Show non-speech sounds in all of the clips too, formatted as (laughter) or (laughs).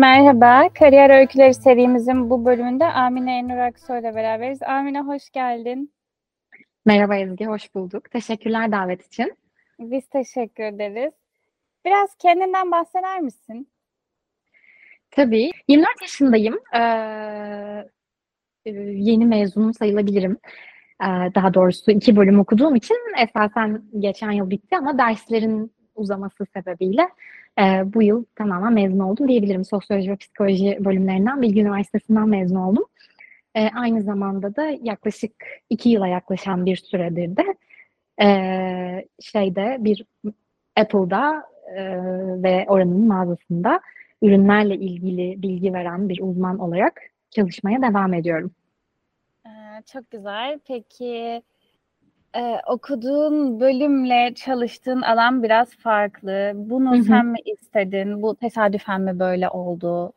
Merhaba, Kariyer Öyküleri serimizin bu bölümünde Amine Enur Aksoy ile beraberiz. Amine hoş geldin. Merhaba Ezgi, hoş bulduk. Teşekkürler davet için. Biz teşekkür ederiz. Biraz kendinden bahseder misin? Tabii. 24 yaşındayım. Ee, yeni mezunum sayılabilirim. Ee, daha doğrusu iki bölüm okuduğum için esasen geçen yıl bitti ama derslerin uzaması sebebiyle e, bu yıl tamamen mezun oldum diyebilirim. Sosyoloji ve psikoloji bölümlerinden Bilgi Üniversitesi'nden mezun oldum. E, aynı zamanda da yaklaşık iki yıla yaklaşan bir süredir de e, şeyde bir Apple'da e, ve oranın mağazasında ürünlerle ilgili bilgi veren bir uzman olarak çalışmaya devam ediyorum. Ee, çok güzel. Peki ee, okuduğun bölümle çalıştığın alan biraz farklı. Bunu Hı hı. sen mi istedin? Bu tesadüfen mi böyle oldu?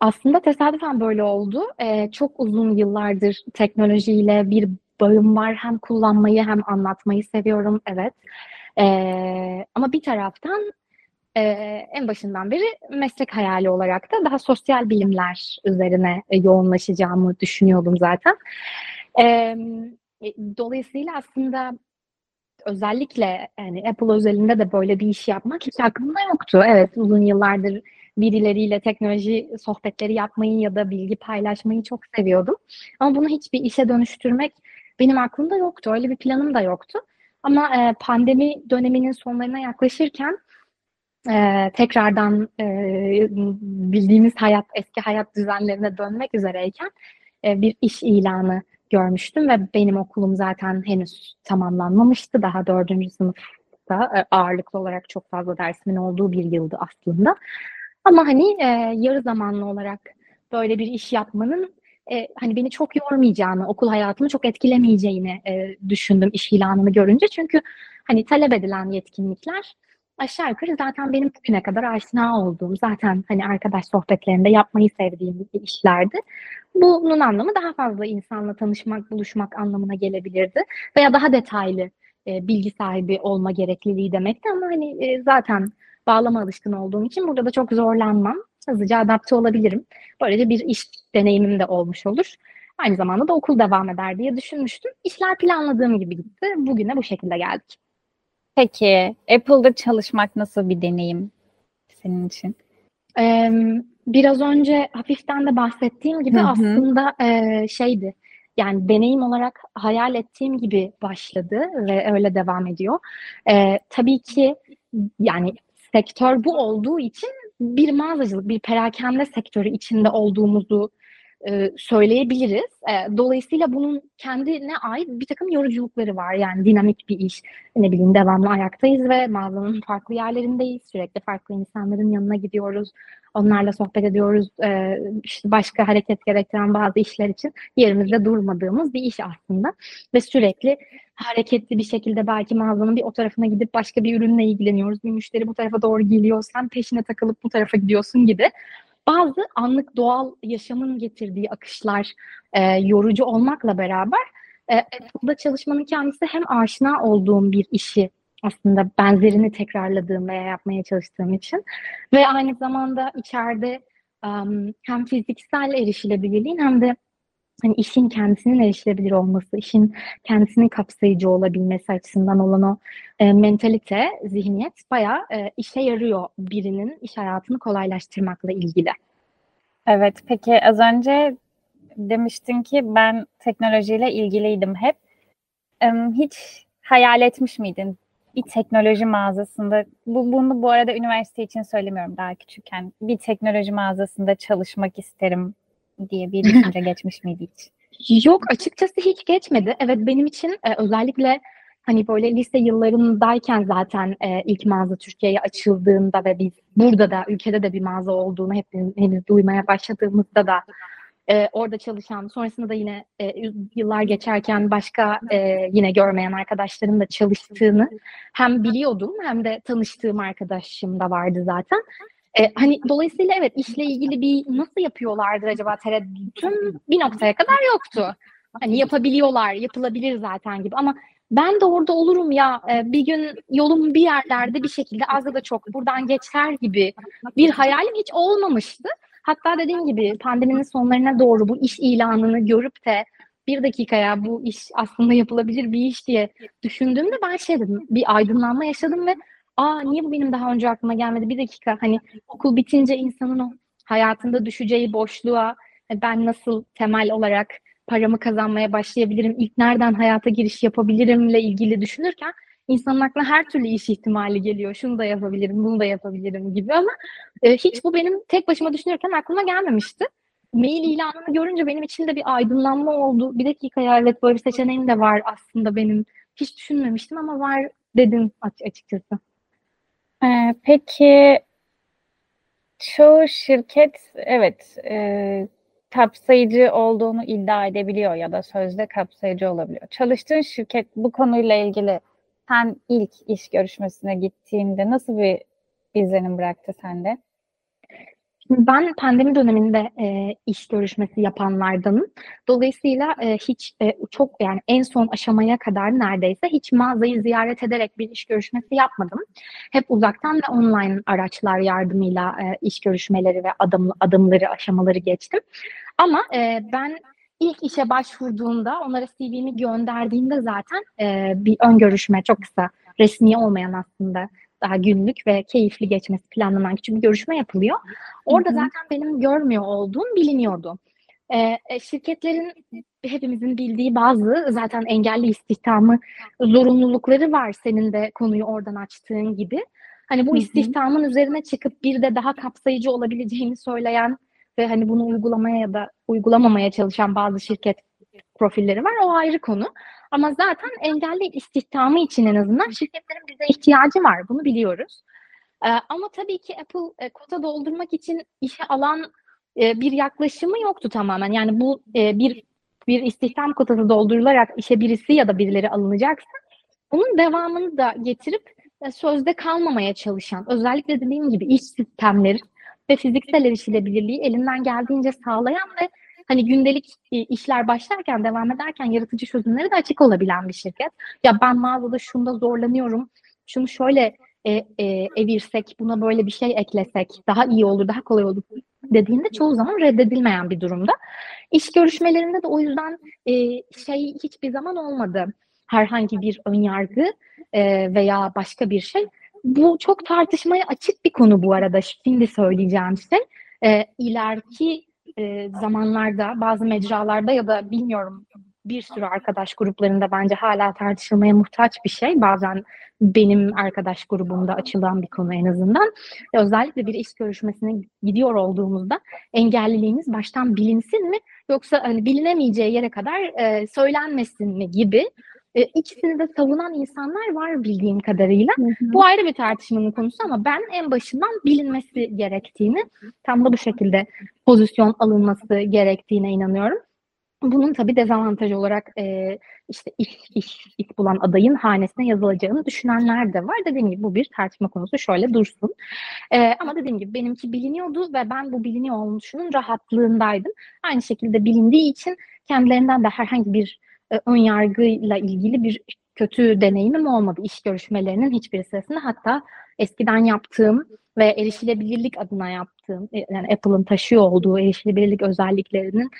Aslında tesadüfen böyle oldu. Ee, çok uzun yıllardır teknolojiyle bir bağım var. Hem kullanmayı hem anlatmayı seviyorum, evet. Ee, ama bir taraftan e, en başından beri meslek hayali olarak da daha sosyal bilimler üzerine e, yoğunlaşacağımı düşünüyordum zaten. Ee, dolayısıyla aslında özellikle yani Apple özelinde de böyle bir iş yapmak hiç aklımda yoktu. Evet uzun yıllardır birileriyle teknoloji sohbetleri yapmayı ya da bilgi paylaşmayı çok seviyordum. Ama bunu hiçbir işe dönüştürmek benim aklımda yoktu. Öyle bir planım da yoktu. Ama e, pandemi döneminin sonlarına yaklaşırken e, tekrardan e, bildiğimiz hayat, eski hayat düzenlerine dönmek üzereyken e, bir iş ilanı görmüştüm ve benim okulum zaten henüz tamamlanmamıştı. Daha dördüncü sınıfta e, ağırlıklı olarak çok fazla dersimin olduğu bir yıldı aslında. Ama hani e, yarı zamanlı olarak böyle bir iş yapmanın e, hani beni çok yormayacağını, okul hayatımı çok etkilemeyeceğini e, düşündüm iş ilanını görünce. Çünkü hani talep edilen yetkinlikler aşağı yukarı zaten benim bugüne kadar aşina olduğum, zaten hani arkadaş sohbetlerinde yapmayı sevdiğim işlerdi. Bunun anlamı daha fazla insanla tanışmak, buluşmak anlamına gelebilirdi. Veya daha detaylı e, bilgi sahibi olma gerekliliği demekti ama hani e, zaten bağlama alışkın olduğum için burada da çok zorlanmam. Hızlıca adapte olabilirim. Böylece bir iş deneyimim de olmuş olur. Aynı zamanda da okul devam eder diye düşünmüştüm. İşler planladığım gibi gitti. Bugüne bu şekilde geldik. Peki Apple'da çalışmak nasıl bir deneyim senin için? Ee, biraz önce hafiften de bahsettiğim gibi Hı hı. aslında e, şeydi. Yani deneyim olarak hayal ettiğim gibi başladı ve öyle devam ediyor. Ee, tabii ki yani sektör bu olduğu için bir mağazacılık, bir perakende sektörü içinde olduğumuzu e, söyleyebiliriz. E, dolayısıyla bunun kendine ait bir takım yoruculukları var. Yani dinamik bir iş. Ne bileyim devamlı ayaktayız ve mağazanın farklı yerlerindeyiz. Sürekli farklı insanların yanına gidiyoruz. Onlarla sohbet ediyoruz. E, başka hareket gerektiren bazı işler için yerimizde durmadığımız bir iş aslında. Ve sürekli hareketli bir şekilde belki mağazanın bir o tarafına gidip başka bir ürünle ilgileniyoruz. Bir müşteri bu tarafa doğru geliyor. Sen peşine takılıp bu tarafa gidiyorsun gibi bazı anlık doğal yaşamın getirdiği akışlar e, yorucu olmakla beraber e, Apple'da çalışmanın kendisi hem aşina olduğum bir işi aslında benzerini tekrarladığım veya yapmaya çalıştığım için ve aynı zamanda içeride um, hem fiziksel erişilebilirliğin hem de hani işin kendisinin erişilebilir olması, işin kendisinin kapsayıcı olabilmesi açısından olan o e, mentalite, zihniyet bayağı e, işe yarıyor birinin iş hayatını kolaylaştırmakla ilgili. Evet, peki az önce demiştin ki ben teknolojiyle ilgiliydim hep. Hiç hayal etmiş miydin bir teknoloji mağazasında, bu, bunu bu arada üniversite için söylemiyorum daha küçükken, bir teknoloji mağazasında çalışmak isterim diye bir düşünce (laughs) geçmiş miydi hiç? Yok açıkçası hiç geçmedi. Evet benim için e, özellikle Hani böyle lise yıllarındayken zaten e, ilk mağaza Türkiye'ye açıldığında ve biz burada da ülkede de bir mağaza olduğunu hepimiz henüz duymaya başladığımızda da e, orada çalışan, sonrasında da yine e, yıllar geçerken başka e, yine görmeyen arkadaşlarım da çalıştığını hem biliyordum hem de tanıştığım arkadaşım da vardı zaten. E, hani dolayısıyla evet işle ilgili bir nasıl yapıyorlardır acaba tereddütüm bir noktaya kadar yoktu. Hani yapabiliyorlar, yapılabilir zaten gibi ama ben de orada olurum ya e, bir gün yolum bir yerlerde bir şekilde az ya da çok buradan geçer gibi bir hayalim hiç olmamıştı. Hatta dediğim gibi pandeminin sonlarına doğru bu iş ilanını görüp de bir dakikaya bu iş aslında yapılabilir bir iş diye düşündüğümde ben şey dedim bir aydınlanma yaşadım ve aa niye bu benim daha önce aklıma gelmedi bir dakika hani okul bitince insanın o hayatında düşeceği boşluğa e, ben nasıl temel olarak paramı kazanmaya başlayabilirim, ilk nereden hayata giriş yapabilirimle ilgili düşünürken insanın aklına her türlü iş ihtimali geliyor. Şunu da yapabilirim, bunu da yapabilirim gibi ama e, hiç bu benim tek başıma düşünürken aklıma gelmemişti. Mail ilanını görünce benim için de bir aydınlanma oldu. Bir dakika ya evet böyle bir seçeneğim de var aslında benim. Hiç düşünmemiştim ama var dedim açıkçası. Ee, peki çoğu şirket evet e, kapsayıcı olduğunu iddia edebiliyor ya da sözde kapsayıcı olabiliyor. Çalıştığın şirket bu konuyla ilgili sen ilk iş görüşmesine gittiğinde nasıl bir izlenim bıraktı sende? Ben pandemi döneminde e, iş görüşmesi yapanlardanım. Dolayısıyla e, hiç e, çok yani en son aşamaya kadar neredeyse hiç mağazayı ziyaret ederek bir iş görüşmesi yapmadım. Hep uzaktan ve online araçlar yardımıyla e, iş görüşmeleri ve adım, adımları, aşamaları geçtim. Ama e, ben ilk işe başvurduğumda, onlara CV'mi gönderdiğimde zaten e, bir ön görüşme çok kısa, resmi olmayan aslında daha günlük ve keyifli geçmesi planlanan küçük bir görüşme yapılıyor. Orada hı hı. zaten benim görmüyor olduğum biliniyordu. E, e, şirketlerin hepimizin bildiği bazı zaten engelli istihdamı zorunlulukları var senin de konuyu oradan açtığın gibi. Hani bu istihdamın üzerine çıkıp bir de daha kapsayıcı olabileceğini söyleyen ve hani bunu uygulamaya ya da uygulamamaya çalışan bazı şirket profilleri var. O ayrı konu. Ama zaten engelli istihdamı için en azından şirketlerin bize ihtiyacı var. Bunu biliyoruz. Ee, ama tabii ki Apple e, kota doldurmak için işe alan e, bir yaklaşımı yoktu tamamen. Yani bu e, bir bir istihdam kotası doldurularak işe birisi ya da birileri alınacaksa bunun devamını da getirip sözde kalmamaya çalışan, özellikle dediğim gibi iş sistemleri ve fiziksel erişilebilirliği elinden geldiğince sağlayan ve hani gündelik e, işler başlarken, devam ederken yaratıcı çözümleri de açık olabilen bir şirket. Ya ben mağazada şunda zorlanıyorum, şunu şöyle e, e, evirsek, buna böyle bir şey eklesek daha iyi olur, daha kolay olur dediğinde çoğu zaman reddedilmeyen bir durumda. İş görüşmelerinde de o yüzden e, şey hiçbir zaman olmadı. Herhangi bir önyargı e, veya başka bir şey bu çok tartışmaya açık bir konu bu arada. Şimdi söyleyeceğim şey. E, ileriki e, zamanlarda bazı mecralarda ya da bilmiyorum bir sürü arkadaş gruplarında bence hala tartışılmaya muhtaç bir şey. Bazen benim arkadaş grubumda açılan bir konu en azından. E, özellikle bir iş görüşmesine gidiyor olduğumuzda engelliliğimiz baştan bilinsin mi yoksa hani bilinemeyeceği yere kadar e, söylenmesin mi gibi e, ikisini de savunan insanlar var bildiğim kadarıyla. Hı hı. Bu ayrı bir tartışmanın konusu ama ben en başından bilinmesi gerektiğini, tam da bu şekilde pozisyon alınması gerektiğine inanıyorum. Bunun tabii dezavantajı olarak e, işte iş, iş, iş bulan adayın hanesine yazılacağını düşünenler de var. Dediğim gibi bu bir tartışma konusu şöyle dursun. E, ama dediğim gibi benimki biliniyordu ve ben bu biliniyor olmuşunun rahatlığındaydım. Aynı şekilde bilindiği için kendilerinden de herhangi bir e, ön yargıyla ilgili bir kötü deneyimim olmadı iş görüşmelerinin hiçbir sırasında. Hatta eskiden yaptığım ve erişilebilirlik adına yaptığım, e, yani Apple'ın taşıyor olduğu erişilebilirlik özelliklerinin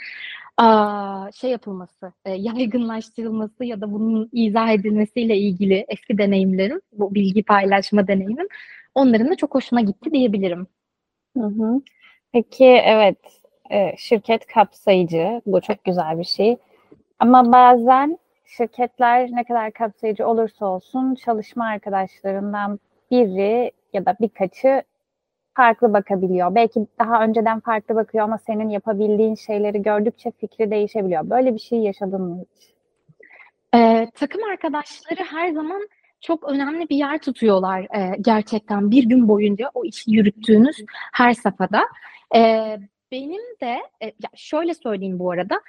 şey yapılması, e, yaygınlaştırılması ya da bunun izah edilmesiyle ilgili eski deneyimlerim, bu bilgi paylaşma deneyimim, onların da çok hoşuna gitti diyebilirim. Peki evet, şirket kapsayıcı, bu çok güzel bir şey. Ama bazen şirketler ne kadar kapsayıcı olursa olsun çalışma arkadaşlarından biri ya da birkaçı farklı bakabiliyor. Belki daha önceden farklı bakıyor ama senin yapabildiğin şeyleri gördükçe fikri değişebiliyor. Böyle bir şey yaşadın mı hiç? Ee, takım arkadaşları her zaman çok önemli bir yer tutuyorlar e, gerçekten bir gün boyunca o işi yürüttüğünüz her safhada. Ee, benim de e, ya şöyle söyleyeyim bu arada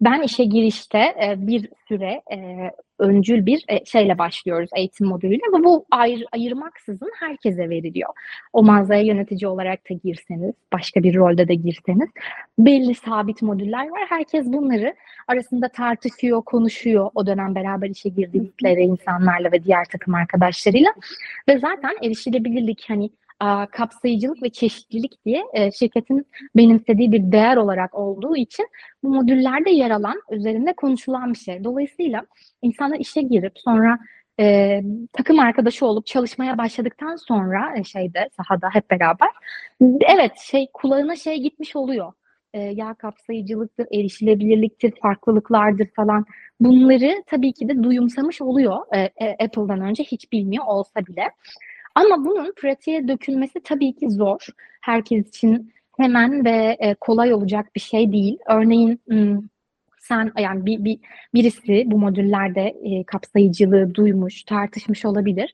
ben işe girişte e, bir süre e, öncül bir e, şeyle başlıyoruz eğitim modülüyle ve bu ayır, ayırmaksızın herkese veriliyor. O mağazaya yönetici olarak da girseniz, başka bir rolde de girseniz belli sabit modüller var. Herkes bunları arasında tartışıyor, konuşuyor o dönem beraber işe girdikleri insanlarla ve diğer takım arkadaşlarıyla. Ve zaten erişilebilirlik hani kapsayıcılık ve çeşitlilik diye e, şirketin benimsediği bir değer olarak olduğu için bu modüllerde yer alan, üzerinde konuşulan bir şey. Dolayısıyla insanlar işe girip sonra e, takım arkadaşı olup çalışmaya başladıktan sonra e, şeyde sahada hep beraber evet şey kulağına şey gitmiş oluyor. E, ya kapsayıcılıktır, erişilebilirliktir, farklılıklardır falan. Bunları tabii ki de duyumsamış oluyor e, e, Apple'dan önce hiç bilmiyor olsa bile. Ama bunun pratiğe dökülmesi tabii ki zor. Herkes için hemen ve e, kolay olacak bir şey değil. Örneğin sen yani bir, bir birisi bu modüllerde e, kapsayıcılığı duymuş, tartışmış olabilir.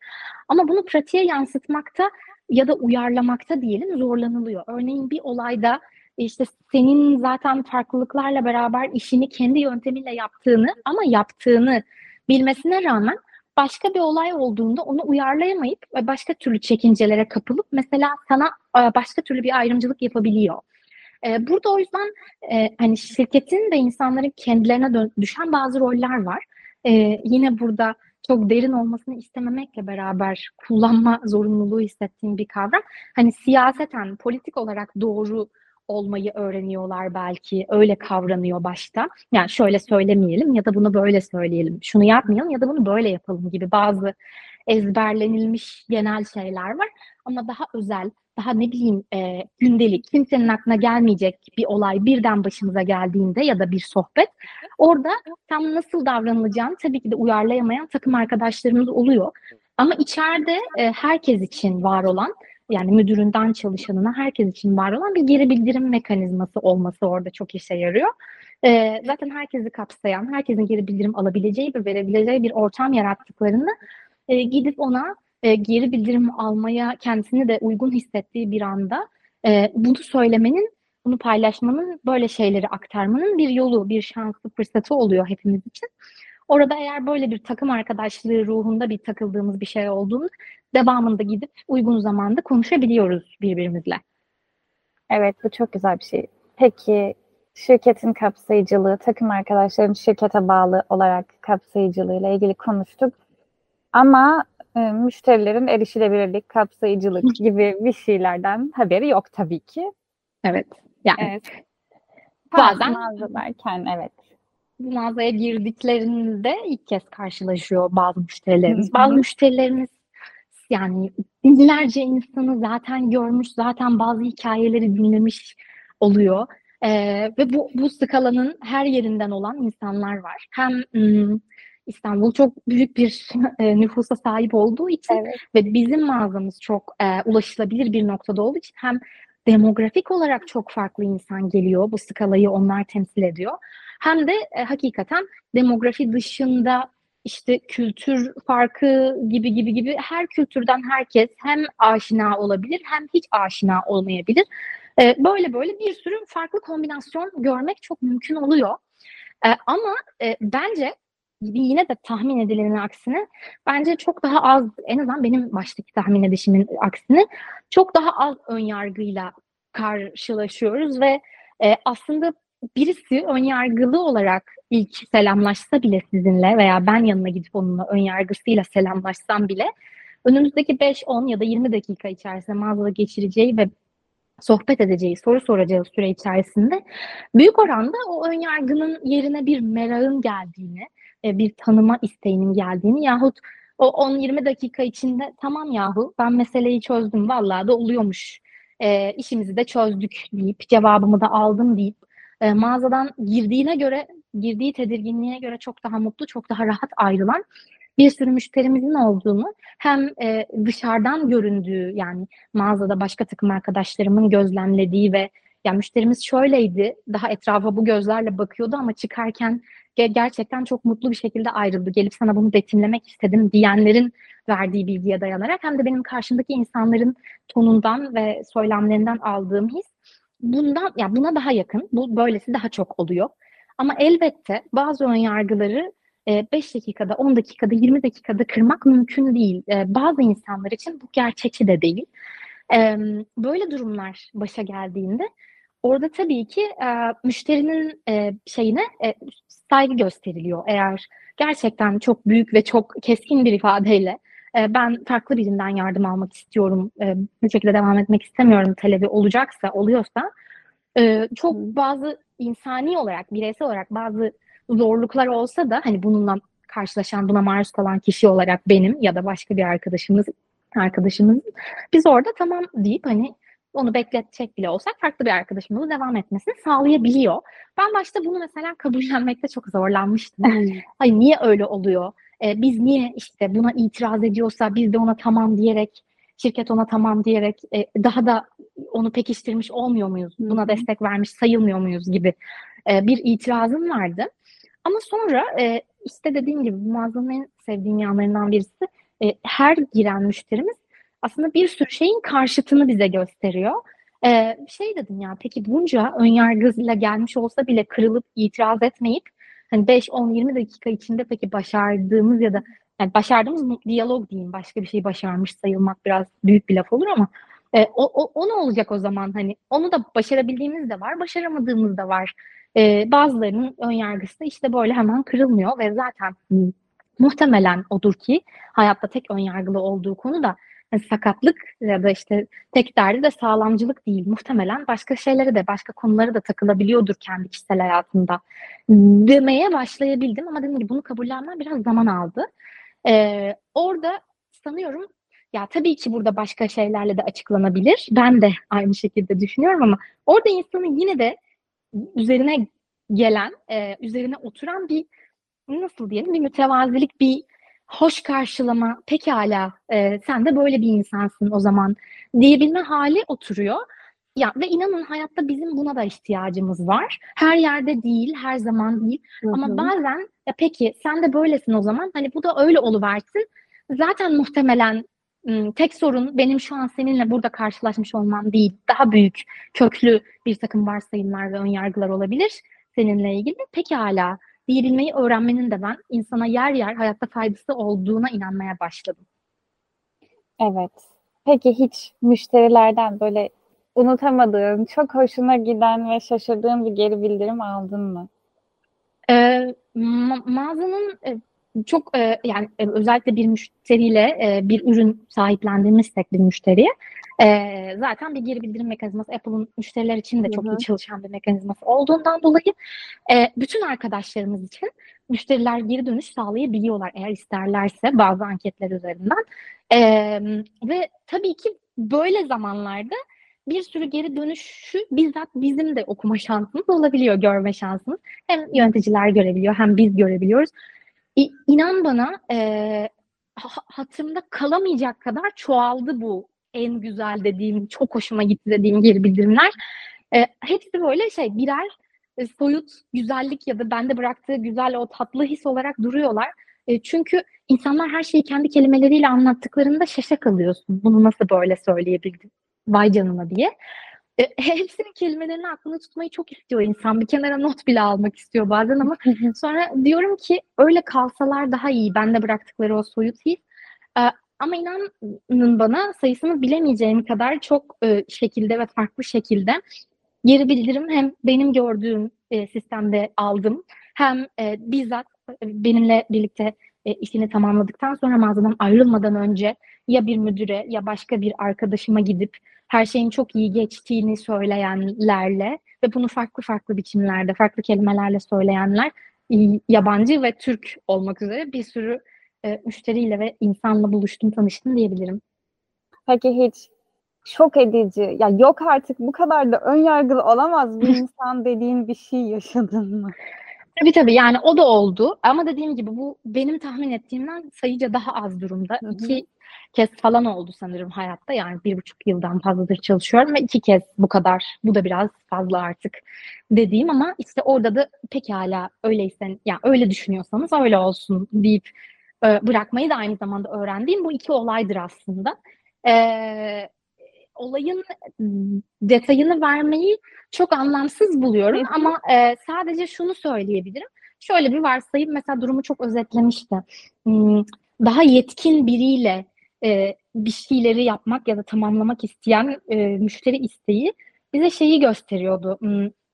Ama bunu pratiğe yansıtmakta ya da uyarlamakta diyelim zorlanılıyor. Örneğin bir olayda işte senin zaten farklılıklarla beraber işini kendi yöntemiyle yaptığını ama yaptığını bilmesine rağmen başka bir olay olduğunda onu uyarlayamayıp başka türlü çekincelere kapılıp mesela sana e, başka türlü bir ayrımcılık yapabiliyor. E, burada o yüzden e, hani şirketin ve insanların kendilerine düşen bazı roller var. Yine burada çok derin olmasını istememekle beraber kullanma zorunluluğu hissettiğim bir kavram. Hani siyaseten, politik olarak doğru olmayı öğreniyorlar belki. Öyle kavranıyor başta. Yani şöyle söylemeyelim ya da bunu böyle söyleyelim. Şunu yapmayalım ya da bunu böyle yapalım gibi bazı ezberlenilmiş genel şeyler var. Ama daha özel, daha ne bileyim e, gündelik, kimsenin aklına gelmeyecek bir olay birden başımıza geldiğinde ya da bir sohbet orada tam nasıl davranılacağını tabii ki de uyarlayamayan takım arkadaşlarımız oluyor. Ama içeride e, herkes için var olan yani müdüründen çalışanına herkes için var olan bir geri bildirim mekanizması olması orada çok işe yarıyor. Ee, zaten herkesi kapsayan, herkesin geri bildirim alabileceği ve verebileceği bir ortam yarattıklarında e, gidip ona e, geri bildirim almaya kendisini de uygun hissettiği bir anda e, bunu söylemenin, bunu paylaşmanın, böyle şeyleri aktarmanın bir yolu, bir şanslı fırsatı oluyor hepimiz için. Orada eğer böyle bir takım arkadaşlığı ruhunda bir takıldığımız bir şey olduğunu devamında gidip uygun zamanda konuşabiliyoruz birbirimizle. Evet bu çok güzel bir şey. Peki şirketin kapsayıcılığı, takım arkadaşların şirkete bağlı olarak kapsayıcılığıyla ilgili konuştuk. Ama e, müşterilerin erişilebilirlik, kapsayıcılık (laughs) gibi bir şeylerden haberi yok tabii ki. Evet. Yani evet. Bazen mağazalarken evet bu mağazaya girdiklerinde ilk kez karşılaşıyor bazı müşterilerimiz. Bazı müşterilerimiz yani binlerce insanı zaten görmüş, zaten bazı hikayeleri dinlemiş oluyor. Ee, ve bu, bu skalanın her yerinden olan insanlar var. Hem ım, İstanbul çok büyük bir (laughs) e, nüfusa sahip olduğu için evet. ve bizim mağazamız çok e, ulaşılabilir bir noktada olduğu için hem demografik olarak çok farklı insan geliyor. Bu skalayı onlar temsil ediyor hem de e, hakikaten demografi dışında işte kültür farkı gibi gibi gibi her kültürden herkes hem aşina olabilir hem hiç aşina olmayabilir. E, böyle böyle bir sürü farklı kombinasyon görmek çok mümkün oluyor. E, ama e, bence yine de tahmin edilenin aksine bence çok daha az en azından benim baştaki tahmin edişimin aksine çok daha az ön yargıyla karşılaşıyoruz ve e, aslında birisi önyargılı olarak ilk selamlaşsa bile sizinle veya ben yanına gidip onunla önyargısıyla selamlaşsam bile önümüzdeki 5, 10 ya da 20 dakika içerisinde mağazada geçireceği ve sohbet edeceği, soru soracağı süre içerisinde büyük oranda o önyargının yerine bir merakın geldiğini, e, bir tanıma isteğinin geldiğini yahut o 10-20 dakika içinde tamam yahu ben meseleyi çözdüm vallahi da oluyormuş e, işimizi de çözdük deyip cevabımı da aldım deyip e, mağazadan girdiğine göre, girdiği tedirginliğe göre çok daha mutlu, çok daha rahat ayrılan bir sürü müşterimizin olduğunu hem e, dışarıdan göründüğü yani mağazada başka takım arkadaşlarımın gözlemlediği ve ya müşterimiz şöyleydi, daha etrafa bu gözlerle bakıyordu ama çıkarken gerçekten çok mutlu bir şekilde ayrıldı. Gelip sana bunu betimlemek istedim diyenlerin verdiği bilgiye dayanarak hem de benim karşımdaki insanların tonundan ve söylemlerinden aldığım his bundan ya buna daha yakın. Bu böylesi daha çok oluyor. Ama elbette bazı ön yargıları 5 dakikada, 10 dakikada, 20 dakikada kırmak mümkün değil. Bazı insanlar için bu gerçekçi de değil. Böyle durumlar başa geldiğinde orada tabii ki müşterinin şeyine saygı gösteriliyor. Eğer gerçekten çok büyük ve çok keskin bir ifadeyle ben farklı birinden yardım almak istiyorum, bu şekilde devam etmek istemiyorum talebi olacaksa, oluyorsa çok bazı insani olarak, bireysel olarak bazı zorluklar olsa da hani bununla karşılaşan, buna maruz kalan kişi olarak benim ya da başka bir arkadaşımız arkadaşımız biz orada tamam deyip hani onu bekletecek bile olsak farklı bir arkadaşımızla devam etmesini sağlayabiliyor. Ben başta bunu mesela kabullenmekte çok zorlanmıştım. (laughs) Ay niye öyle oluyor? Ee, biz niye işte buna itiraz ediyorsa biz de ona tamam diyerek şirket ona tamam diyerek e, daha da onu pekiştirmiş olmuyor muyuz? Buna destek vermiş sayılmıyor muyuz gibi e, bir itirazım vardı. Ama sonra e, işte dediğim gibi bu mağazanın en sevdiğim yanlarından birisi e, her giren müşterimiz aslında bir sürü şeyin karşıtını bize gösteriyor. Ee, şey dedim ya peki bunca önyargıyla gelmiş olsa bile kırılıp itiraz etmeyip hani 5, 10, 20 dakika içinde peki başardığımız ya da yani başardığımız diyalog diyeyim başka bir şey başarmış sayılmak biraz büyük bir laf olur ama e, o, o, o ne olacak o zaman hani onu da başarabildiğimiz de var başaramadığımız da var e, bazılarının ön yargısı işte böyle hemen kırılmıyor ve zaten muhtemelen odur ki hayatta tek ön yargılı olduğu konu da sakatlık ya da işte tek derdi de sağlamcılık değil. Muhtemelen başka şeylere de başka konulara da takılabiliyordur kendi kişisel hayatında demeye başlayabildim ama dedim ki bunu kabullenmem biraz zaman aldı. Ee, orada sanıyorum ya tabii ki burada başka şeylerle de açıklanabilir. Ben de aynı şekilde düşünüyorum ama orada insanın yine de üzerine gelen, e, üzerine oturan bir nasıl diyelim bir mütevazilik, bir hoş karşılama, pekala e, sen de böyle bir insansın o zaman diyebilme hali oturuyor. Ya ve inanın hayatta bizim buna da ihtiyacımız var. Her yerde değil, her zaman değil. Hı-hı. Ama bazen ya peki sen de böylesin o zaman. Hani bu da öyle oluversin. Zaten muhtemelen tek sorun benim şu an seninle burada karşılaşmış olmam değil. Daha büyük, köklü bir takım varsayımlar ve önyargılar olabilir seninle ilgili. Pekala diyebilmeyi öğrenmenin de ben insana yer yer hayatta faydası olduğuna inanmaya başladım. Evet. Peki hiç müşterilerden böyle unutamadığın, çok hoşuna giden ve şaşırdığın bir geri bildirim aldın mı? Ee, ma- mağazanın e, çok e, yani e, özellikle bir müşteriyle e, bir ürün sahiplendiğimizsek bir müşteriye e, zaten bir geri bildirim mekanizması Apple'ın müşteriler için de çok iyi çalışan bir mekanizması olduğundan dolayı e, bütün arkadaşlarımız için müşteriler geri dönüş sağlayabiliyorlar eğer isterlerse bazı anketler üzerinden. E, ve tabii ki böyle zamanlarda bir sürü geri dönüşü bizzat bizim de okuma şansımız olabiliyor, görme şansımız. Hem yöneticiler görebiliyor hem biz görebiliyoruz. İnan bana e, hatırımda kalamayacak kadar çoğaldı bu en güzel dediğim, çok hoşuma gitti dediğim geri bildirimler. E, hepsi böyle şey birer e, soyut güzellik ya da bende bıraktığı güzel o tatlı his olarak duruyorlar. E, çünkü insanlar her şeyi kendi kelimeleriyle anlattıklarında şaşa kalıyorsun. Bunu nasıl böyle söyleyebildin? Vay canına diye. E, hepsinin kelimelerini aklında tutmayı çok istiyor insan. Bir kenara not bile almak istiyor bazen ama sonra diyorum ki öyle kalsalar daha iyi. Bende bıraktıkları o soyut his. E, ama inanın bana sayısını bilemeyeceğim kadar çok e, şekilde ve farklı şekilde geri bildirim hem benim gördüğüm e, sistemde aldım hem e, bizzat benimle birlikte e, işini tamamladıktan sonra mağazadan ayrılmadan önce ya bir müdüre ya başka bir arkadaşıma gidip her şeyin çok iyi geçtiğini söyleyenlerle ve bunu farklı farklı biçimlerde, farklı kelimelerle söyleyenler yabancı ve Türk olmak üzere bir sürü e, müşteriyle ve insanla buluştum, tanıştım diyebilirim. Peki hiç şok edici, ya yok artık bu kadar da ön yargılı olamaz bir (laughs) insan dediğin bir şey yaşadın mı? Tabii tabii yani o da oldu ama dediğim gibi bu benim tahmin ettiğimden sayıca daha az durumda. Hı hı. İki kez falan oldu sanırım hayatta yani bir buçuk yıldan fazladır çalışıyorum ve iki kez bu kadar. Bu da biraz fazla artık dediğim ama işte orada da pekala öyleyse yani öyle düşünüyorsanız öyle olsun deyip e, bırakmayı da aynı zamanda öğrendiğim bu iki olaydır aslında. E, olayın detayını vermeyi çok anlamsız buluyorum ama e, sadece şunu söyleyebilirim. Şöyle bir varsayım mesela durumu çok özetlemişti. Daha yetkin biriyle e, bir şeyleri yapmak ya da tamamlamak isteyen e, müşteri isteği bize şeyi gösteriyordu.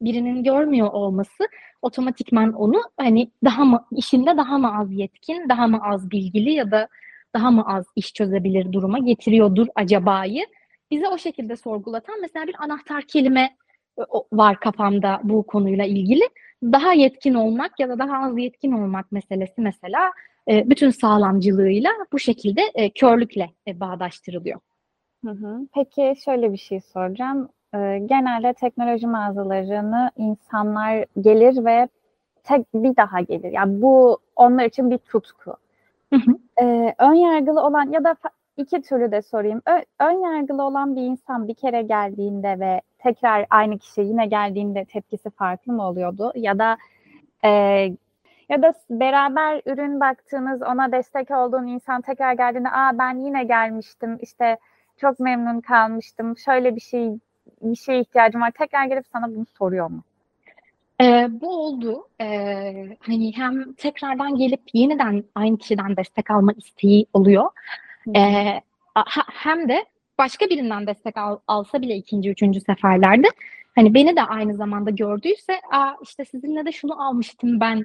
Birinin görmüyor olması otomatikman onu hani daha mı işinde daha mı az yetkin, daha mı az bilgili ya da daha mı az iş çözebilir duruma getiriyordur acaba'yı bize o şekilde sorgulatan mesela bir anahtar kelime e, var kafamda bu konuyla ilgili. Daha yetkin olmak ya da daha az yetkin olmak meselesi mesela e, bütün sağlamcılığıyla bu şekilde e, körlükle bağdaştırılıyor. Hı hı. Peki şöyle bir şey soracağım. Genelde teknoloji mağazalarını insanlar gelir ve tek bir daha gelir. Yani bu onlar için bir tutku. Hı hı. Ee, ön yargılı olan ya da iki türlü de sorayım. Ö- ön yargılı olan bir insan bir kere geldiğinde ve tekrar aynı kişi yine geldiğinde tepkisi farklı mı oluyordu? Ya da e, ya da beraber ürün baktığınız, ona destek olduğun insan tekrar geldiğinde, aa ben yine gelmiştim, işte çok memnun kalmıştım, şöyle bir şey bir şeye ihtiyacım var. Tekrar gelip sana bunu soruyor mu? Ee, bu oldu. Ee, hani hem tekrardan gelip yeniden aynı kişiden destek alma isteği oluyor. Ee, ha- hem de başka birinden destek al- alsa bile ikinci, üçüncü seferlerde hani beni de aynı zamanda gördüyse Aa, işte sizinle de şunu almıştım ben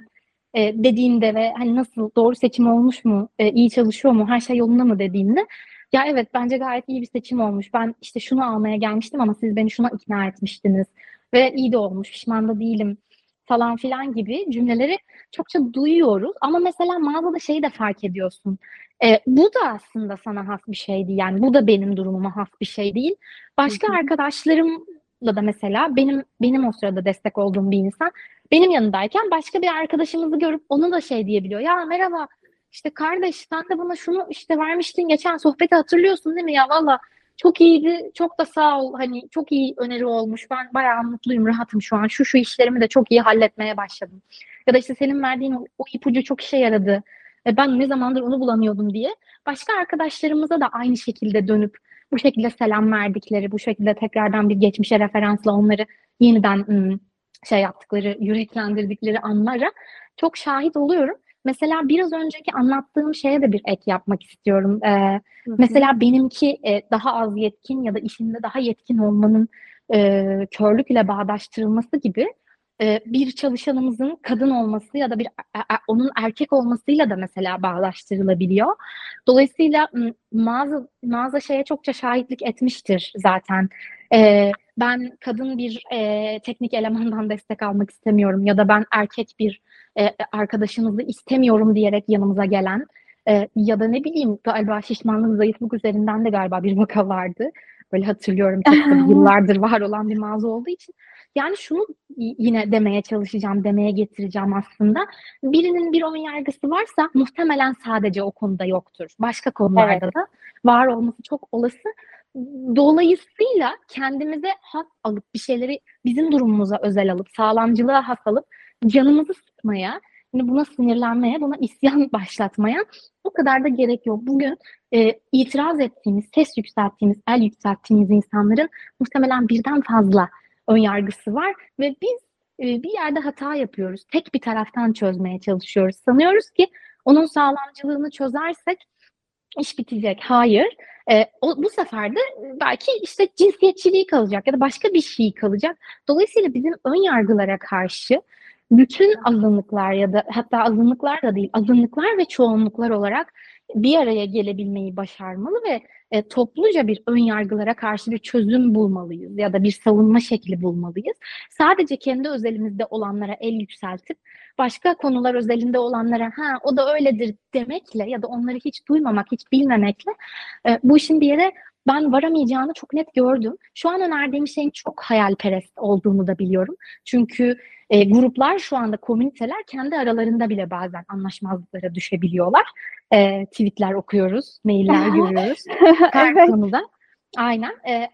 e, dediğinde ve hani nasıl doğru seçim olmuş mu, e, iyi çalışıyor mu, her şey yolunda mı? dediğinde ya evet bence gayet iyi bir seçim olmuş. Ben işte şunu almaya gelmiştim ama siz beni şuna ikna etmiştiniz ve iyi de olmuş, pişman da değilim falan filan gibi cümleleri çokça duyuyoruz. Ama mesela mağazada şeyi de fark ediyorsun. E, bu da aslında sana has bir şeydi. Yani bu da benim durumuma has bir şey değil. Başka arkadaşlarımla da mesela benim benim o sırada destek olduğum bir insan benim yanındayken başka bir arkadaşımızı görüp onu da şey diyebiliyor. Ya merhaba işte kardeş sen de bana şunu işte vermiştin geçen sohbeti hatırlıyorsun değil mi ya valla çok iyiydi. Çok da sağ ol. Hani çok iyi öneri olmuş. Ben bayağı mutluyum rahatım şu an. Şu şu işlerimi de çok iyi halletmeye başladım. Ya da işte senin verdiğin o, o ipucu çok işe yaradı. E, ben ne zamandır onu bulamıyordum diye. Başka arkadaşlarımıza da aynı şekilde dönüp bu şekilde selam verdikleri bu şekilde tekrardan bir geçmişe referansla onları yeniden şey yaptıkları yüreklendirdikleri anlara çok şahit oluyorum. Mesela biraz önceki anlattığım şeye de bir ek yapmak istiyorum. Ee, mesela benimki e, daha az yetkin ya da işinde daha yetkin olmanın e, körlükle bağdaştırılması gibi e, bir çalışanımızın kadın olması ya da bir e, e, onun erkek olmasıyla da mesela bağdaştırılabiliyor. Dolayısıyla mağaza mağaza şeye çokça şahitlik etmiştir zaten. E, ben kadın bir e, teknik elemandan destek almak istemiyorum ya da ben erkek bir e, arkadaşınızı istemiyorum diyerek yanımıza gelen e, ya da ne bileyim galiba şişmanlık zayıflık üzerinden de galiba bir vaka vardı. Böyle hatırlıyorum çok (laughs) yıllardır var olan bir mağaza olduğu için. Yani şunu yine demeye çalışacağım, demeye getireceğim aslında. Birinin bir ön yargısı varsa muhtemelen sadece o konuda yoktur. Başka konularda da var olması çok olası. Dolayısıyla kendimize has alıp bir şeyleri bizim durumumuza özel alıp sağlamcılığa has alıp canımızı sıkmaya, hani buna sinirlenmeye, buna isyan (laughs) başlatmaya o kadar da gerek yok. Bugün e, itiraz ettiğimiz, ses yükselttiğimiz, el yükselttiğimiz insanların muhtemelen birden fazla ön yargısı var ve biz e, bir yerde hata yapıyoruz. Tek bir taraftan çözmeye çalışıyoruz. Sanıyoruz ki onun sağlamcılığını çözersek iş bitecek. Hayır. E, o, bu sefer de belki işte cinsiyetçiliği kalacak ya da başka bir şey kalacak. Dolayısıyla bizim ön yargılara karşı bütün azınlıklar ya da hatta azınlıklar da değil, azınlıklar ve çoğunluklar olarak bir araya gelebilmeyi başarmalı ve e, topluca bir ön yargılara karşı bir çözüm bulmalıyız ya da bir savunma şekli bulmalıyız. Sadece kendi özelimizde olanlara el yükseltip başka konular özelinde olanlara ha o da öyledir demekle ya da onları hiç duymamak, hiç bilmemekle e, bu işin bir yere ben varamayacağını çok net gördüm. Şu an önerdiğim şeyin çok hayalperest olduğunu da biliyorum. Çünkü e, gruplar şu anda komüniteler kendi aralarında bile bazen anlaşmazlıklara düşebiliyorlar. E, tweetler okuyoruz, mailler (laughs) görüyoruz. Her Evet. konuda. Aynen. E, e,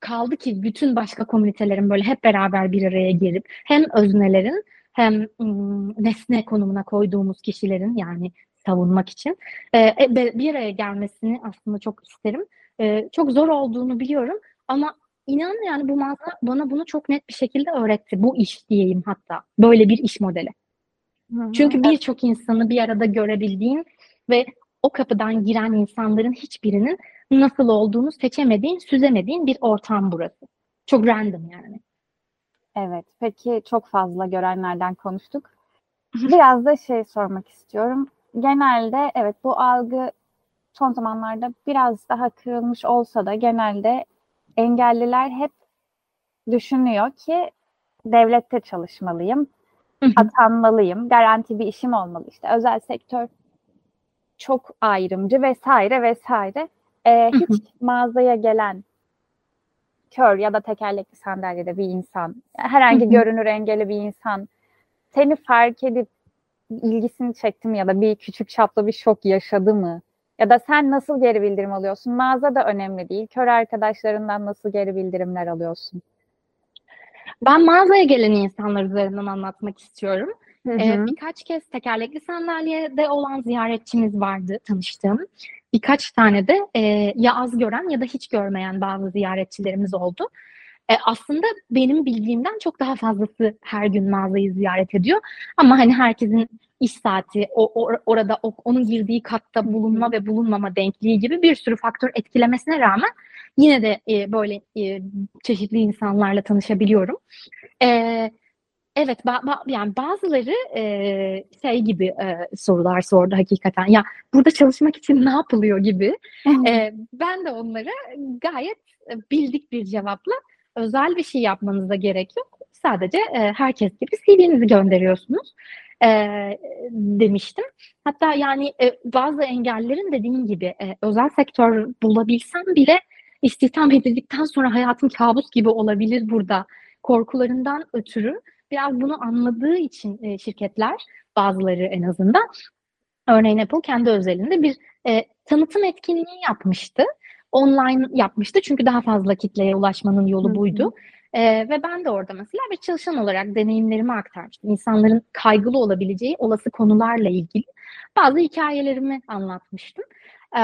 kaldı ki bütün başka komünitelerin böyle hep beraber bir araya gelip hem öznelerin hem ım, nesne konumuna koyduğumuz kişilerin yani savunmak için e, e, bir araya gelmesini aslında çok isterim. E, çok zor olduğunu biliyorum ama inan yani bu mağaza bana bunu çok net bir şekilde öğretti. Bu iş diyeyim hatta. Böyle bir iş modeli. Çünkü birçok insanı bir arada görebildiğin ve o kapıdan giren insanların hiçbirinin nasıl olduğunu seçemediğin, süzemediğin bir ortam burası. Çok random yani. Evet, peki çok fazla görenlerden konuştuk. Biraz da şey sormak istiyorum. Genelde evet bu algı son zamanlarda biraz daha kırılmış olsa da genelde engelliler hep düşünüyor ki devlette çalışmalıyım, atanmalıyım, garanti bir işim olmalı işte. Özel sektör çok ayrımcı vesaire vesaire. Ee, hiç mağazaya gelen kör ya da tekerlekli sandalyede bir insan, herhangi görünür engelli bir insan seni fark edip ilgisini çekti mi ya da bir küçük çaplı bir şok yaşadı mı? Ya da sen nasıl geri bildirim alıyorsun? Mağaza da önemli değil. Kör arkadaşlarından nasıl geri bildirimler alıyorsun? Ben mağazaya gelen insanlar üzerinden anlatmak istiyorum. Hı Ee, hı. birkaç kez tekerlekli sandalyede olan ziyaretçimiz vardı tanıştığım. Birkaç tane de e, ya az gören ya da hiç görmeyen bazı ziyaretçilerimiz oldu. E, aslında benim bildiğimden çok daha fazlası her gün mağazayı ziyaret ediyor. Ama hani herkesin iş saati, o, o- orada o- onun girdiği katta bulunma ve bulunmama denkliği gibi bir sürü faktör etkilemesine rağmen yine de e, böyle e, çeşitli insanlarla tanışabiliyorum. E, Evet, ba- ba- yani bazıları e, şey gibi e, sorular sordu hakikaten. Ya burada çalışmak için ne yapılıyor gibi. E, ben de onlara gayet bildik bir cevapla özel bir şey yapmanıza gerek yok. Sadece e, herkes gibi CV'nizi gönderiyorsunuz e, demiştim. Hatta yani e, bazı engellerin dediğim gibi e, özel sektör bulabilsem bile istihdam edildikten sonra hayatım kabus gibi olabilir burada korkularından ötürü biraz bunu anladığı için e, şirketler bazıları en azından örneğin Apple kendi özelinde bir e, tanıtım etkinliği yapmıştı. Online yapmıştı çünkü daha fazla kitleye ulaşmanın yolu Hı hı. E, ve ben de orada mesela bir çalışan olarak deneyimlerimi aktarmıştım. İnsanların kaygılı olabileceği olası konularla ilgili bazı hikayelerimi anlatmıştım. E,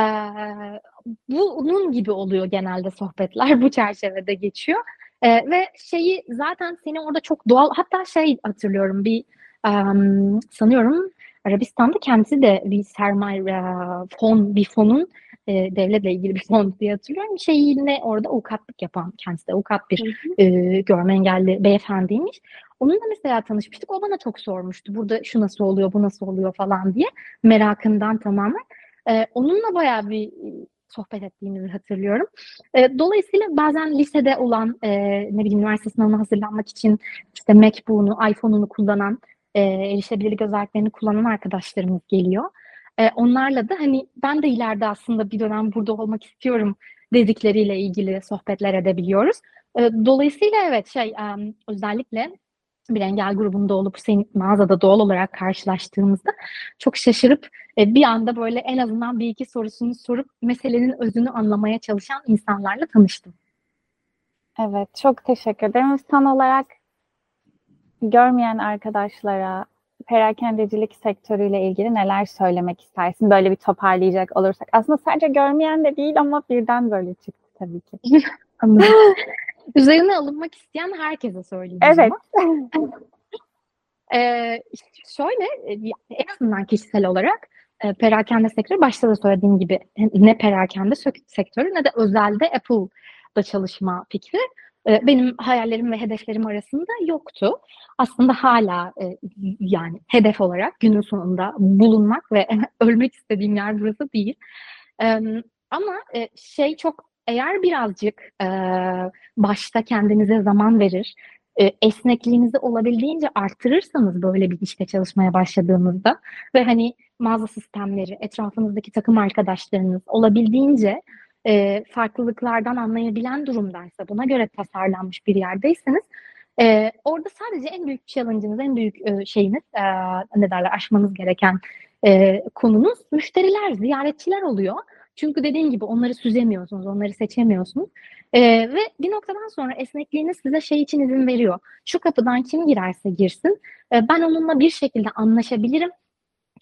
bunun gibi oluyor genelde sohbetler bu çerçevede geçiyor. Ee, ve şeyi zaten seni orada çok doğal hatta şey hatırlıyorum bir em, sanıyorum Arabistan'da kendisi de bir sermaye e, fon bir fonun e, devletle ilgili bir (laughs) fon diye hatırlıyorum. Şeyine orada avukatlık yapan kendisi de avukat bir e, görme engelli beyefendiymiş. Onunla mesela tanışmıştık. O bana çok sormuştu. Burada şu nasıl oluyor, bu nasıl oluyor falan diye merakından tamamen. E, onunla bayağı bir e, sohbet ettiğimizi hatırlıyorum. E, dolayısıyla bazen lisede olan, e, ne bileyim üniversite sınavına hazırlanmak için işte MacBook'unu, iPhone'unu kullanan, e, erişebilirlik özelliklerini kullanan arkadaşlarımız geliyor. E, onlarla da hani ben de ileride aslında bir dönem burada olmak istiyorum dedikleriyle ilgili sohbetler edebiliyoruz. E, dolayısıyla evet şey em, özellikle bir engel grubunda olup senin mağazada doğal olarak karşılaştığımızda çok şaşırıp e, bir anda böyle en azından bir iki sorusunu sorup meselenin özünü anlamaya çalışan insanlarla tanıştım. Evet, çok teşekkür ederim. Son olarak görmeyen arkadaşlara perakendecilik sektörüyle ilgili neler söylemek istersin? Böyle bir toparlayacak olursak. Aslında sadece görmeyen de değil ama birden böyle çıktı tabii ki. (laughs) Üzerine alınmak isteyen herkese söyleyeceğim Evet. (laughs) Ee, şöyle e, en azından kişisel olarak e, perakende sektörü başta da söylediğim gibi ne perakende sektörü ne de özelde Apple'da çalışma fikri e, benim hayallerim ve hedeflerim arasında yoktu. Aslında hala e, yani hedef olarak günün sonunda bulunmak ve (laughs) ölmek istediğim yer burası değil. Ama e, şey çok eğer birazcık e, başta kendinize zaman verir, e, esnekliğinizi olabildiğince arttırırsanız böyle bir işte çalışmaya başladığınızda ve hani mağaza sistemleri, etrafınızdaki takım arkadaşlarınız olabildiğince e, farklılıklardan anlayabilen durumdaysa, buna göre tasarlanmış bir yerdeyseniz Ee, orada sadece en büyük challenge'ınız, en büyük e, şeyiniz, e, ne derler, aşmanız gereken e, konunuz müşteriler, ziyaretçiler oluyor. Çünkü dediğim gibi onları süzemiyorsunuz, onları seçemiyorsunuz. Ee, ve bir noktadan sonra esnekliğiniz size şey için izin veriyor. Şu kapıdan kim girerse girsin, e, ben onunla bir şekilde anlaşabilirim.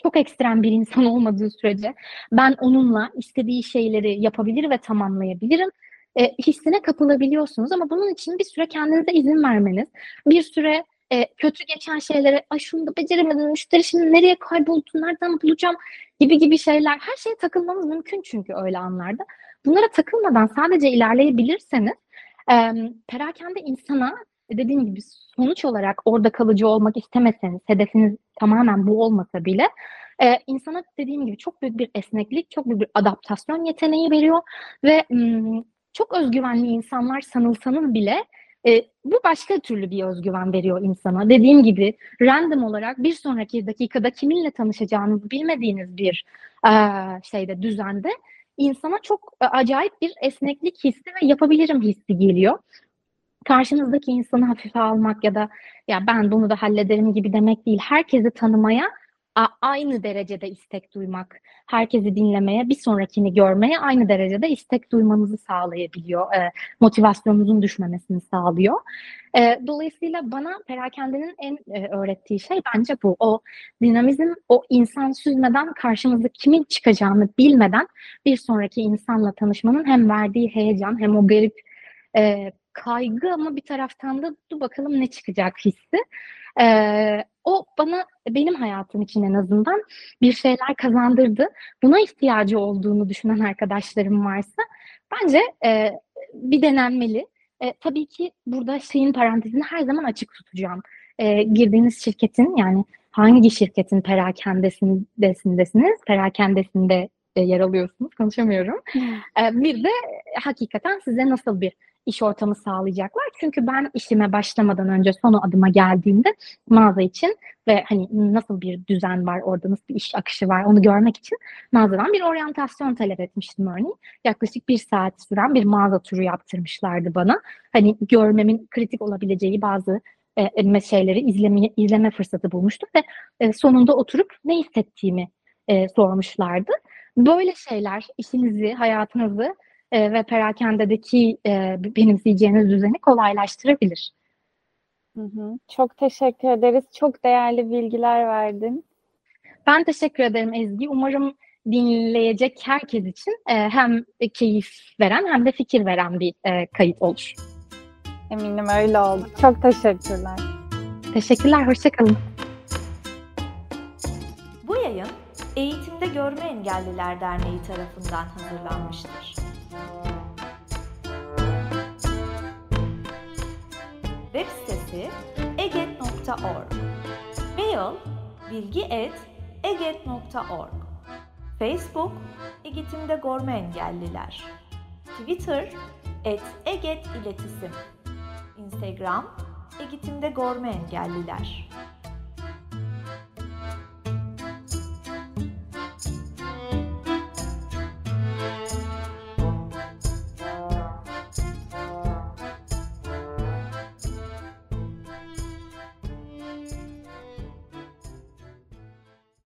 Çok ekstrem bir insan (laughs) olmadığı sürece ben onunla istediği şeyleri yapabilir ve tamamlayabilirim. E, hissine kapılabiliyorsunuz ama bunun için bir süre kendinize izin vermeniz, bir süre e, kötü geçen şeylere, ay şunu da beceremedim, müşteri şimdi nereye kayboldu, nereden bulacağım gibi gibi şeyler. Her şeye takılmanız mümkün çünkü öyle anlarda. Bunlara takılmadan sadece ilerleyebilirseniz e, perakende insana dediğim gibi sonuç olarak orada kalıcı olmak istemeseniz, hedefiniz tamamen bu olmasa bile e, insana dediğim gibi çok büyük bir esneklik, çok büyük bir adaptasyon yeteneği veriyor ve m, çok özgüvenli insanlar sanılsanız bile e, bu başka türlü bir özgüven veriyor insana. Dediğim gibi random olarak bir sonraki dakikada kiminle tanışacağınızı bilmediğiniz bir e, şeyde düzende insana çok e, acayip bir esneklik hissi ve yapabilirim hissi geliyor. Karşınızdaki insanı hafife almak ya da ya ben bunu da hallederim gibi demek değil. Herkesi tanımaya aynı derecede istek duymak, herkesi dinlemeye, bir sonrakini görmeye aynı derecede istek duymanızı sağlayabiliyor. E, motivasyonunuzun düşmemesini sağlıyor. E, dolayısıyla bana perakendenin en e, öğrettiği şey bence bu. O dinamizm, o insan süzmeden karşımıza kimin çıkacağını bilmeden bir sonraki insanla tanışmanın hem verdiği heyecan hem o garip e, kaygı ama bir taraftan da dur bakalım ne çıkacak hissi. Ee, o bana benim hayatım için en azından bir şeyler kazandırdı. Buna ihtiyacı olduğunu düşünen arkadaşlarım varsa bence e, bir denenmeli. E, tabii ki burada şeyin parantezini her zaman açık tutacağım. E, girdiğiniz şirketin yani hangi şirketin perakendesindesiniz, perakendesinde e, yer alıyorsunuz, konuşamıyorum. E, bir de hakikaten size nasıl bir iş ortamı sağlayacaklar. Çünkü ben işime başlamadan önce son adıma geldiğimde mağaza için ve hani nasıl bir düzen var orada, nasıl bir iş akışı var onu görmek için mağazadan bir oryantasyon talep etmiştim örneğin. Yaklaşık bir saat süren bir mağaza turu yaptırmışlardı bana. Hani görmemin kritik olabileceği bazı e, şeyleri izleme, izleme fırsatı bulmuştum ve e, sonunda oturup ne hissettiğimi e, sormuşlardı. Böyle şeyler işinizi, hayatınızı e, ve perakendedeki e, benimseyeceğiniz düzeni kolaylaştırabilir. Hı hı. Çok teşekkür ederiz. Çok değerli bilgiler verdin. Ben teşekkür ederim Ezgi. Umarım dinleyecek herkes için e, hem keyif veren hem de fikir veren bir e, kayıt olur. Eminim öyle oldu. Çok teşekkürler. Teşekkürler, hoşçakalın. Görme Engelliler Derneği tarafından hazırlanmıştır. Web sitesi eget.org Mail bilgi.eget.org Facebook Eğitimde Görme Engelliler. Twitter et Eget İletisim. Instagram Eğitimde Görme Engelliler